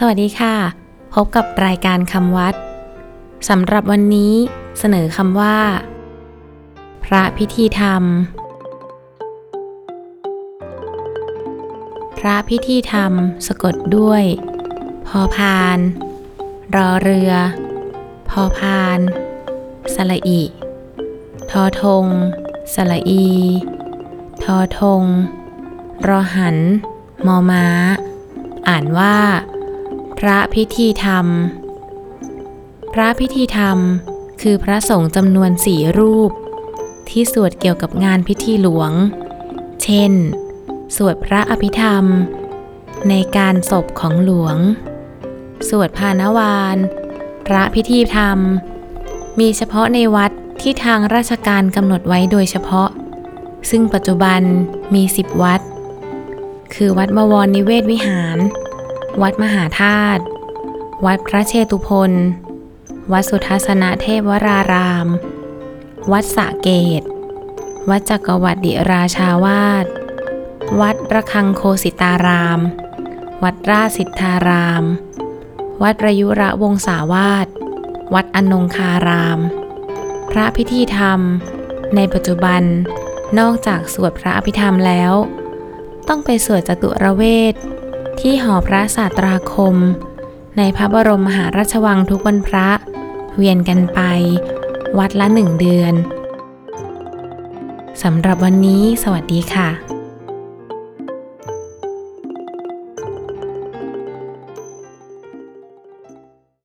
สวัสดีค่ะ พบกับรายการคำวัดสำหรับวันนี้เสนอคำว่า พระพิธีธรรม พระพิธีธรรมสะกดด้วย พอพาน รอเรือ พอพานสละอิ ทอทงสละอี ทอทง รอหัน มอม้า อ่านว่า พระพิธีธรรม พระพิธีธรรม คือพระสงฆ์จำนวนสี่รูป ที่สวดเกี่ยวกับงานพิธีหลวง เช่น สวดพระอภิธรรม ในการศพของหลวง สวดพานวาน พระพิธีธรรม มีเฉพาะในวัดที่ทางราชการกำหนดไว้โดยเฉพาะ ซึ่งปัจจุบันมีสิบวัด คือวัดบวรนิเวศวิหาร วัดมหาธาตุ วัดพระเชตุพน วัดสุทัศนเทพวราราม วัดสระเกต วัดจักรวรรดิราชาวาส วัดระฆังโคสิตาราม วัดราชสิทธาราม วัดประยุระวงศาวาส วัดอนงคาราม พระพิธีธรรม ในปัจจุบัน นอกจากสวดพระอภิธรรมแล้ว ต้องไปสวดจตุรเวท ที่หอพระศาตราคม ในพระบรมมหาราชวังทุกวันพระ เวียนกันไป วัดละหนึ่งเดือนสำหรับวันนี้สวัสดีค่ะ